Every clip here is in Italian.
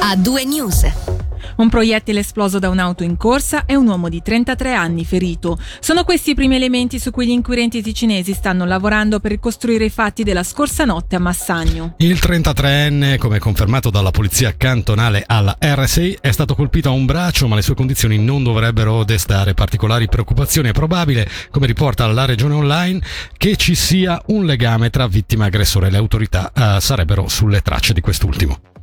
a due news. Un proiettile esploso da un'auto in corsa e un uomo di 33 anni ferito. Sono questi i primi elementi su cui gli inquirenti ticinesi stanno lavorando per ricostruire i fatti della scorsa notte a Massagno. Il 33enne, come confermato dalla polizia cantonale alla RSI, è stato colpito a un braccio, ma le sue condizioni non dovrebbero destare particolari preoccupazioni. È probabile, come riporta la regione online, che ci sia un legame tra vittima e aggressore. Le autorità eh, sarebbero sulle tracce di quest'ultimo.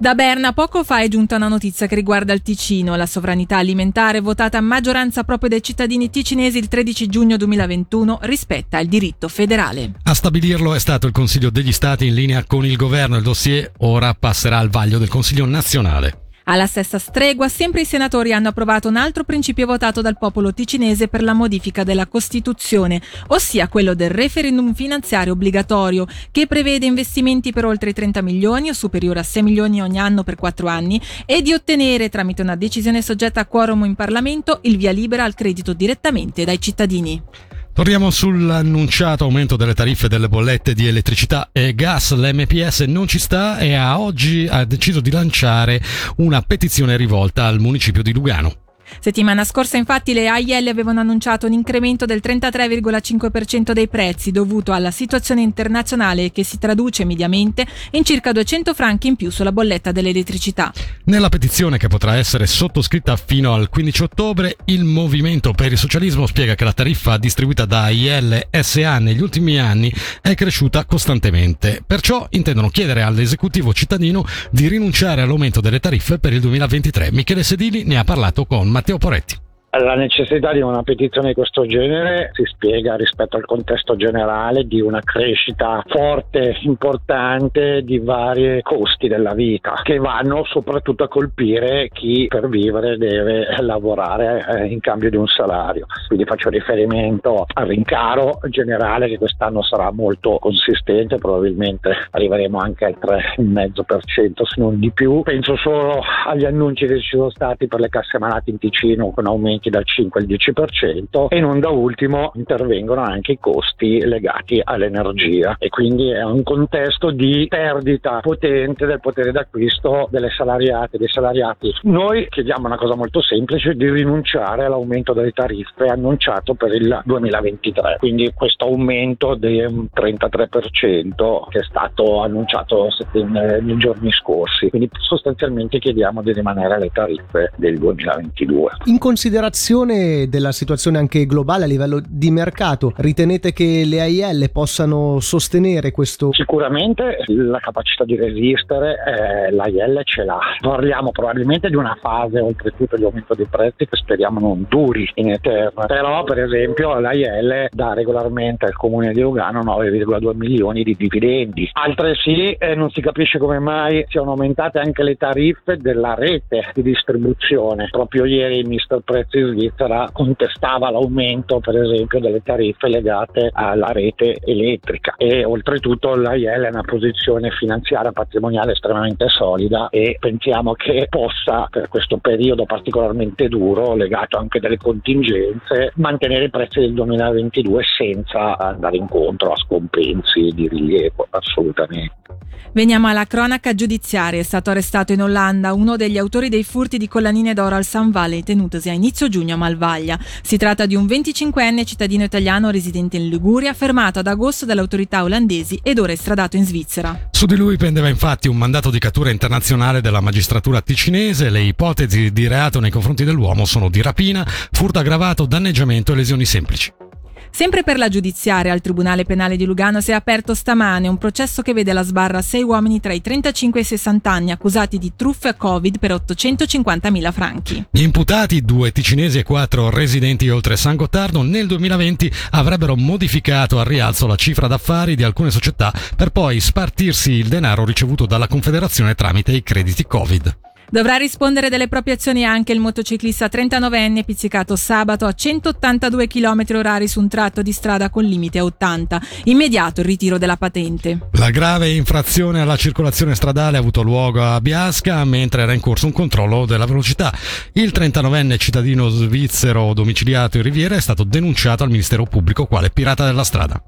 Da Berna poco fa è giunta una notizia che riguarda il Ticino. La sovranità alimentare votata a maggioranza proprio dai cittadini ticinesi il 13 giugno 2021 rispetta il diritto federale. A stabilirlo è stato il Consiglio degli Stati in linea con il governo. Il dossier ora passerà al vaglio del Consiglio nazionale. Alla stessa stregua, sempre i senatori hanno approvato un altro principio votato dal popolo ticinese per la modifica della Costituzione, ossia quello del referendum finanziario obbligatorio, che prevede investimenti per oltre 30 milioni o superiore a 6 milioni ogni anno per 4 anni e di ottenere, tramite una decisione soggetta a quorum in Parlamento, il via libera al credito direttamente dai cittadini. Torniamo sull'annunciato aumento delle tariffe delle bollette di elettricità e gas. L'MPS non ci sta e a oggi ha deciso di lanciare una petizione rivolta al municipio di Lugano. Settimana scorsa infatti le AIL avevano annunciato un incremento del 33,5% dei prezzi dovuto alla situazione internazionale che si traduce mediamente in circa 200 franchi in più sulla bolletta dell'elettricità. Nella petizione che potrà essere sottoscritta fino al 15 ottobre, il Movimento per il Socialismo spiega che la tariffa distribuita da AIL SA negli ultimi anni è cresciuta costantemente. Perciò intendono chiedere all'esecutivo cittadino di rinunciare all'aumento delle tariffe per il 2023. Michele Sedili ne ha parlato con Matteo Poretti. La necessità di una petizione di questo genere si spiega rispetto al contesto generale di una crescita forte, importante di vari costi della vita che vanno soprattutto a colpire chi per vivere deve lavorare eh, in cambio di un salario. Quindi faccio riferimento al rincaro generale che quest'anno sarà molto consistente, probabilmente arriveremo anche al 3,5% se non di più. Penso solo agli annunci che ci sono stati per le casse malate in Ticino con aumenti dal 5 al 10% e non da ultimo intervengono anche i costi legati all'energia e quindi è un contesto di perdita potente del potere d'acquisto delle salariate, dei salariati. Noi chiediamo una cosa molto semplice di rinunciare all'aumento delle tariffe annunciato per il 2023, quindi questo aumento del 33% che è stato annunciato nei giorni scorsi, quindi sostanzialmente chiediamo di rimanere alle tariffe del 2022. In considerazione considerazione della situazione anche globale a livello di mercato, ritenete che le AIL possano sostenere questo? Sicuramente la capacità di resistere eh, l'AIL ce l'ha. Parliamo probabilmente di una fase oltretutto di aumento dei prezzi che speriamo non duri in eterno. Però per esempio l'AIL dà regolarmente al comune di Lugano 9,2 milioni di dividendi. Altresì eh, non si capisce come mai siano aumentate anche le tariffe della rete di distribuzione. Proprio ieri il mister Prezzi in Svizzera contestava l'aumento per esempio delle tariffe legate alla rete elettrica e oltretutto l'AIL è una posizione finanziaria patrimoniale estremamente solida e pensiamo che possa per questo periodo particolarmente duro legato anche delle contingenze mantenere i prezzi del 2022 senza andare incontro a scompensi di rilievo assolutamente. Veniamo alla cronaca giudiziaria. È stato arrestato in Olanda uno degli autori dei furti di collanine d'oro al Sun Valley tenutosi a inizio giugno a Malvaglia. Si tratta di un 25enne cittadino italiano residente in Liguria, fermato ad agosto dalle autorità olandesi ed ora estradato in Svizzera. Su di lui pendeva infatti un mandato di cattura internazionale della magistratura ticinese. Le ipotesi di reato nei confronti dell'uomo sono di rapina, furto aggravato, danneggiamento e lesioni semplici. Sempre per la giudiziaria al Tribunale Penale di Lugano si è aperto stamane un processo che vede alla sbarra sei uomini tra i 35 e i 60 anni accusati di truffe Covid per 850.000 franchi. Gli imputati, due ticinesi e quattro residenti oltre San Gottardo, nel 2020 avrebbero modificato al rialzo la cifra d'affari di alcune società per poi spartirsi il denaro ricevuto dalla Confederazione tramite i crediti Covid. Dovrà rispondere delle proprie azioni anche il motociclista 39enne pizzicato sabato a 182 km orari su un tratto di strada con limite a 80. Immediato il ritiro della patente. La grave infrazione alla circolazione stradale ha avuto luogo a Biasca mentre era in corso un controllo della velocità. Il 39enne cittadino svizzero domiciliato in Riviera è stato denunciato al Ministero Pubblico quale pirata della strada.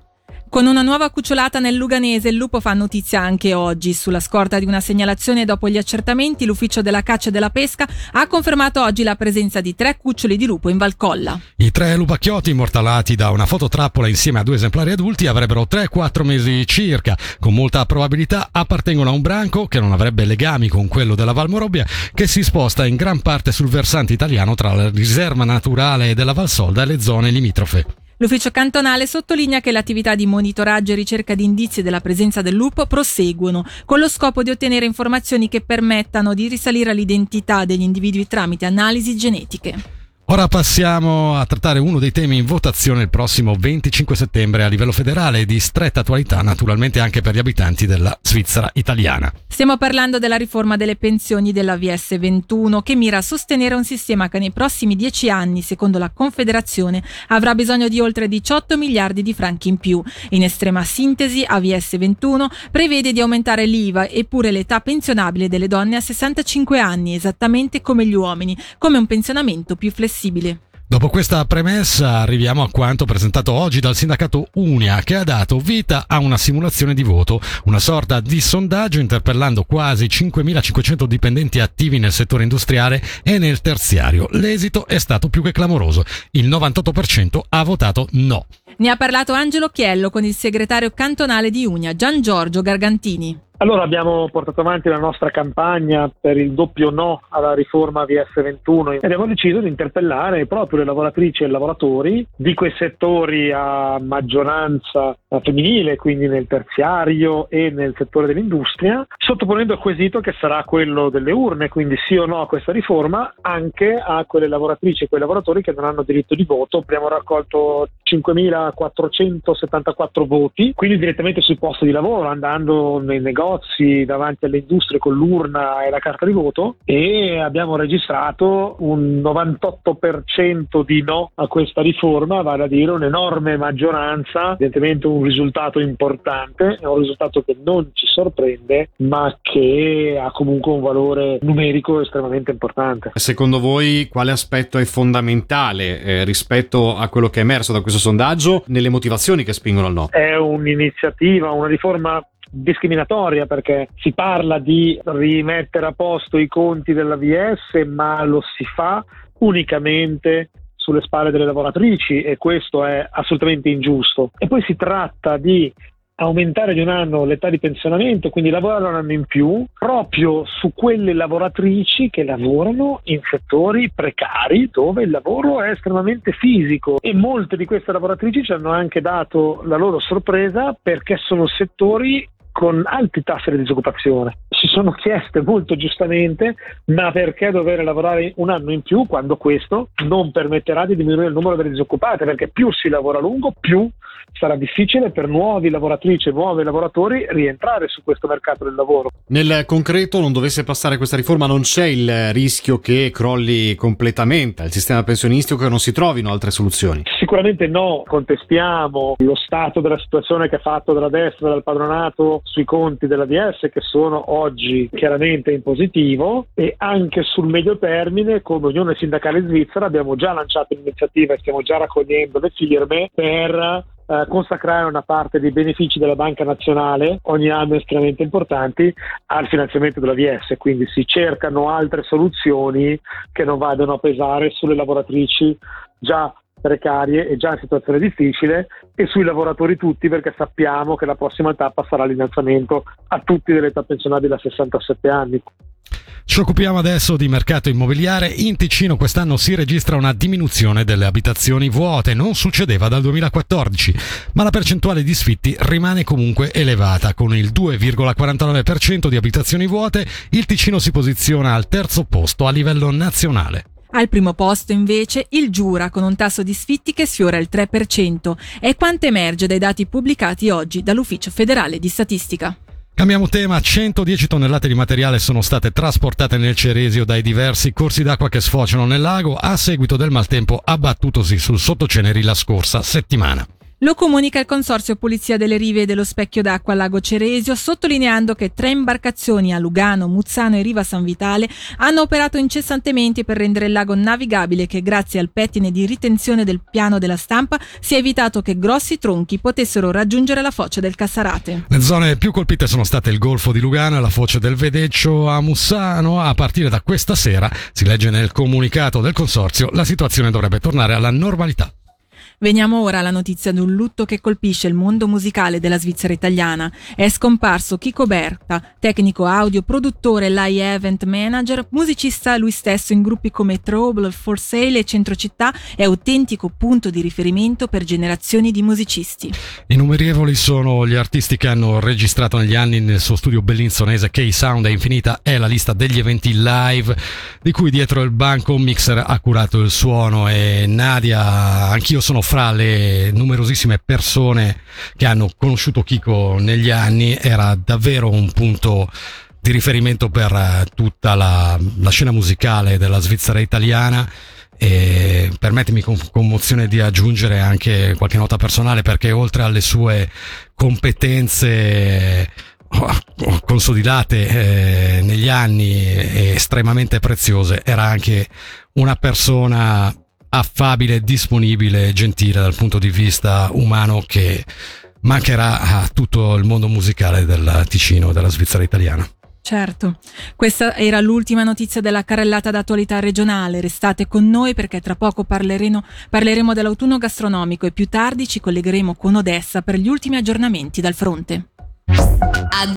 Con una nuova cucciolata nel Luganese, il lupo fa notizia anche oggi. Sulla scorta di una segnalazione dopo gli accertamenti, l'ufficio della caccia e della pesca ha confermato oggi la presenza di tre cuccioli di lupo in Valcolla. I tre lupacchiotti immortalati da una fototrappola insieme a due esemplari adulti avrebbero 3-4 mesi circa. Con molta probabilità appartengono a un branco che non avrebbe legami con quello della Valmorobbia, che si sposta in gran parte sul versante italiano tra la riserva naturale della Valsolda e le zone limitrofe. L'ufficio cantonale sottolinea che le attività di monitoraggio e ricerca di indizi della presenza del lupo proseguono, con lo scopo di ottenere informazioni che permettano di risalire all'identità degli individui tramite analisi genetiche. Ora passiamo a trattare uno dei temi in votazione il prossimo 25 settembre a livello federale di stretta attualità naturalmente anche per gli abitanti della Svizzera italiana. Stiamo parlando della riforma delle pensioni della VS 21 che mira a sostenere un sistema che nei prossimi dieci anni, secondo la Confederazione, avrà bisogno di oltre 18 miliardi di franchi in più. In estrema sintesi, AVS 21 prevede di aumentare l'IVA eppure l'età pensionabile delle donne a 65 anni, esattamente come gli uomini, come un pensionamento più flessibile flessibile. Dopo questa premessa arriviamo a quanto presentato oggi dal sindacato Unia che ha dato vita a una simulazione di voto, una sorta di sondaggio interpellando quasi 5.500 dipendenti attivi nel settore industriale e nel terziario. L'esito è stato più che clamoroso, il 98% ha votato no. Ne ha parlato Angelo Chiello con il segretario cantonale di Unia, Gian Giorgio Gargantini. Allora abbiamo portato avanti la nostra campagna per il doppio no alla riforma VS21 e abbiamo deciso di interpellare proprio le lavoratrici e i lavoratori di quei settori a maggioranza femminile, quindi nel terziario e nel settore dell'industria, sottoponendo il quesito che sarà quello delle urne, quindi sì o no a questa riforma, anche a quelle lavoratrici e quei lavoratori che non hanno diritto di voto. Abbiamo raccolto 5.474 voti, quindi direttamente sui posti di lavoro, andando nei negozi negozi, davanti alle industrie con l'urna e la carta di voto e abbiamo registrato un 98% di no a questa riforma, vale a dire un'enorme maggioranza, evidentemente un risultato importante, è un risultato che non ci sorprende ma che ha comunque un valore numerico estremamente importante. Secondo voi quale aspetto è fondamentale eh, rispetto a quello che è emerso da questo sondaggio nelle motivazioni che spingono al no? È un'iniziativa, una riforma discriminatoria perché si parla di rimettere a posto i conti della VS ma lo si fa unicamente sulle spalle delle lavoratrici e questo è assolutamente ingiusto. E poi si tratta di aumentare di un anno l'età di pensionamento, quindi lavorare un anno in più, proprio su quelle lavoratrici che lavorano in settori precari dove il lavoro è estremamente fisico e molte di queste lavoratrici ci hanno anche dato la loro sorpresa perché sono settori con alti tassi di disoccupazione. Si sono chieste molto giustamente, ma perché dover lavorare un anno in più quando questo non permetterà di diminuire il numero delle disoccupate? Perché più si lavora a lungo, più sarà difficile per nuovi lavoratrici e nuovi lavoratori rientrare su questo mercato del lavoro. Nel concreto, non dovesse passare questa riforma, non c'è il rischio che crolli completamente il sistema pensionistico e non si trovino altre soluzioni? Sicuramente no, contestiamo lo stato della situazione che ha fatto dalla destra, dal padronato sui conti della DS che sono oggi chiaramente in positivo e anche sul medio termine come Unione Sindacale Svizzera abbiamo già lanciato l'iniziativa e stiamo già raccogliendo le firme per eh, consacrare una parte dei benefici della Banca Nazionale, ogni anno estremamente importanti, al finanziamento della VS. Quindi si cercano altre soluzioni che non vadano a pesare sulle lavoratrici già precarie e già in situazione difficile e sui lavoratori tutti perché sappiamo che la prossima tappa sarà l'innalzamento a tutti dell'età pensionabile a 67 anni. Ci occupiamo adesso di mercato immobiliare. In Ticino quest'anno si registra una diminuzione delle abitazioni vuote, non succedeva dal 2014, ma la percentuale di sfitti rimane comunque elevata. Con il 2,49% di abitazioni vuote, il Ticino si posiziona al terzo posto a livello nazionale. Al primo posto invece il Giura con un tasso di sfitti che sfiora il 3%, è quanto emerge dai dati pubblicati oggi dall'Ufficio federale di statistica. Cambiamo tema, 110 tonnellate di materiale sono state trasportate nel Ceresio dai diversi corsi d'acqua che sfociano nel lago a seguito del maltempo abbattutosi sul sottoceneri la scorsa settimana. Lo comunica il Consorzio Polizia delle Rive dello Specchio d'Acqua Lago Ceresio, sottolineando che tre imbarcazioni a Lugano, Muzzano e Riva San Vitale hanno operato incessantemente per rendere il lago navigabile che grazie al pettine di ritenzione del piano della stampa si è evitato che grossi tronchi potessero raggiungere la foce del Cassarate. Le zone più colpite sono state il Golfo di Lugano e la foce del Vedeccio a Mussano. A partire da questa sera, si legge nel comunicato del Consorzio, la situazione dovrebbe tornare alla normalità. Veniamo ora alla notizia di un lutto che colpisce il mondo musicale della Svizzera italiana. È scomparso Chico Berta, tecnico audio, produttore, live event manager, musicista lui stesso in gruppi come Trouble, For Sale e Centrocittà e autentico punto di riferimento per generazioni di musicisti. Innumerevoli sono gli artisti che hanno registrato negli anni nel suo studio bellinzonese K-Sound è infinita è la lista degli eventi live di cui dietro il banco un mixer ha curato il suono e Nadia, anch'io sono fra le numerosissime persone che hanno conosciuto Kiko negli anni era davvero un punto di riferimento per eh, tutta la, la scena musicale della Svizzera italiana. E permettimi con commozione di aggiungere anche qualche nota personale perché oltre alle sue competenze oh, consolidate eh, negli anni estremamente preziose era anche una persona affabile, disponibile, gentile dal punto di vista umano che mancherà a tutto il mondo musicale del Ticino, della Svizzera italiana. Certo, questa era l'ultima notizia della carrellata d'attualità regionale. Restate con noi perché tra poco parleremo, parleremo dell'autunno gastronomico e più tardi ci collegheremo con Odessa per gli ultimi aggiornamenti dal fronte.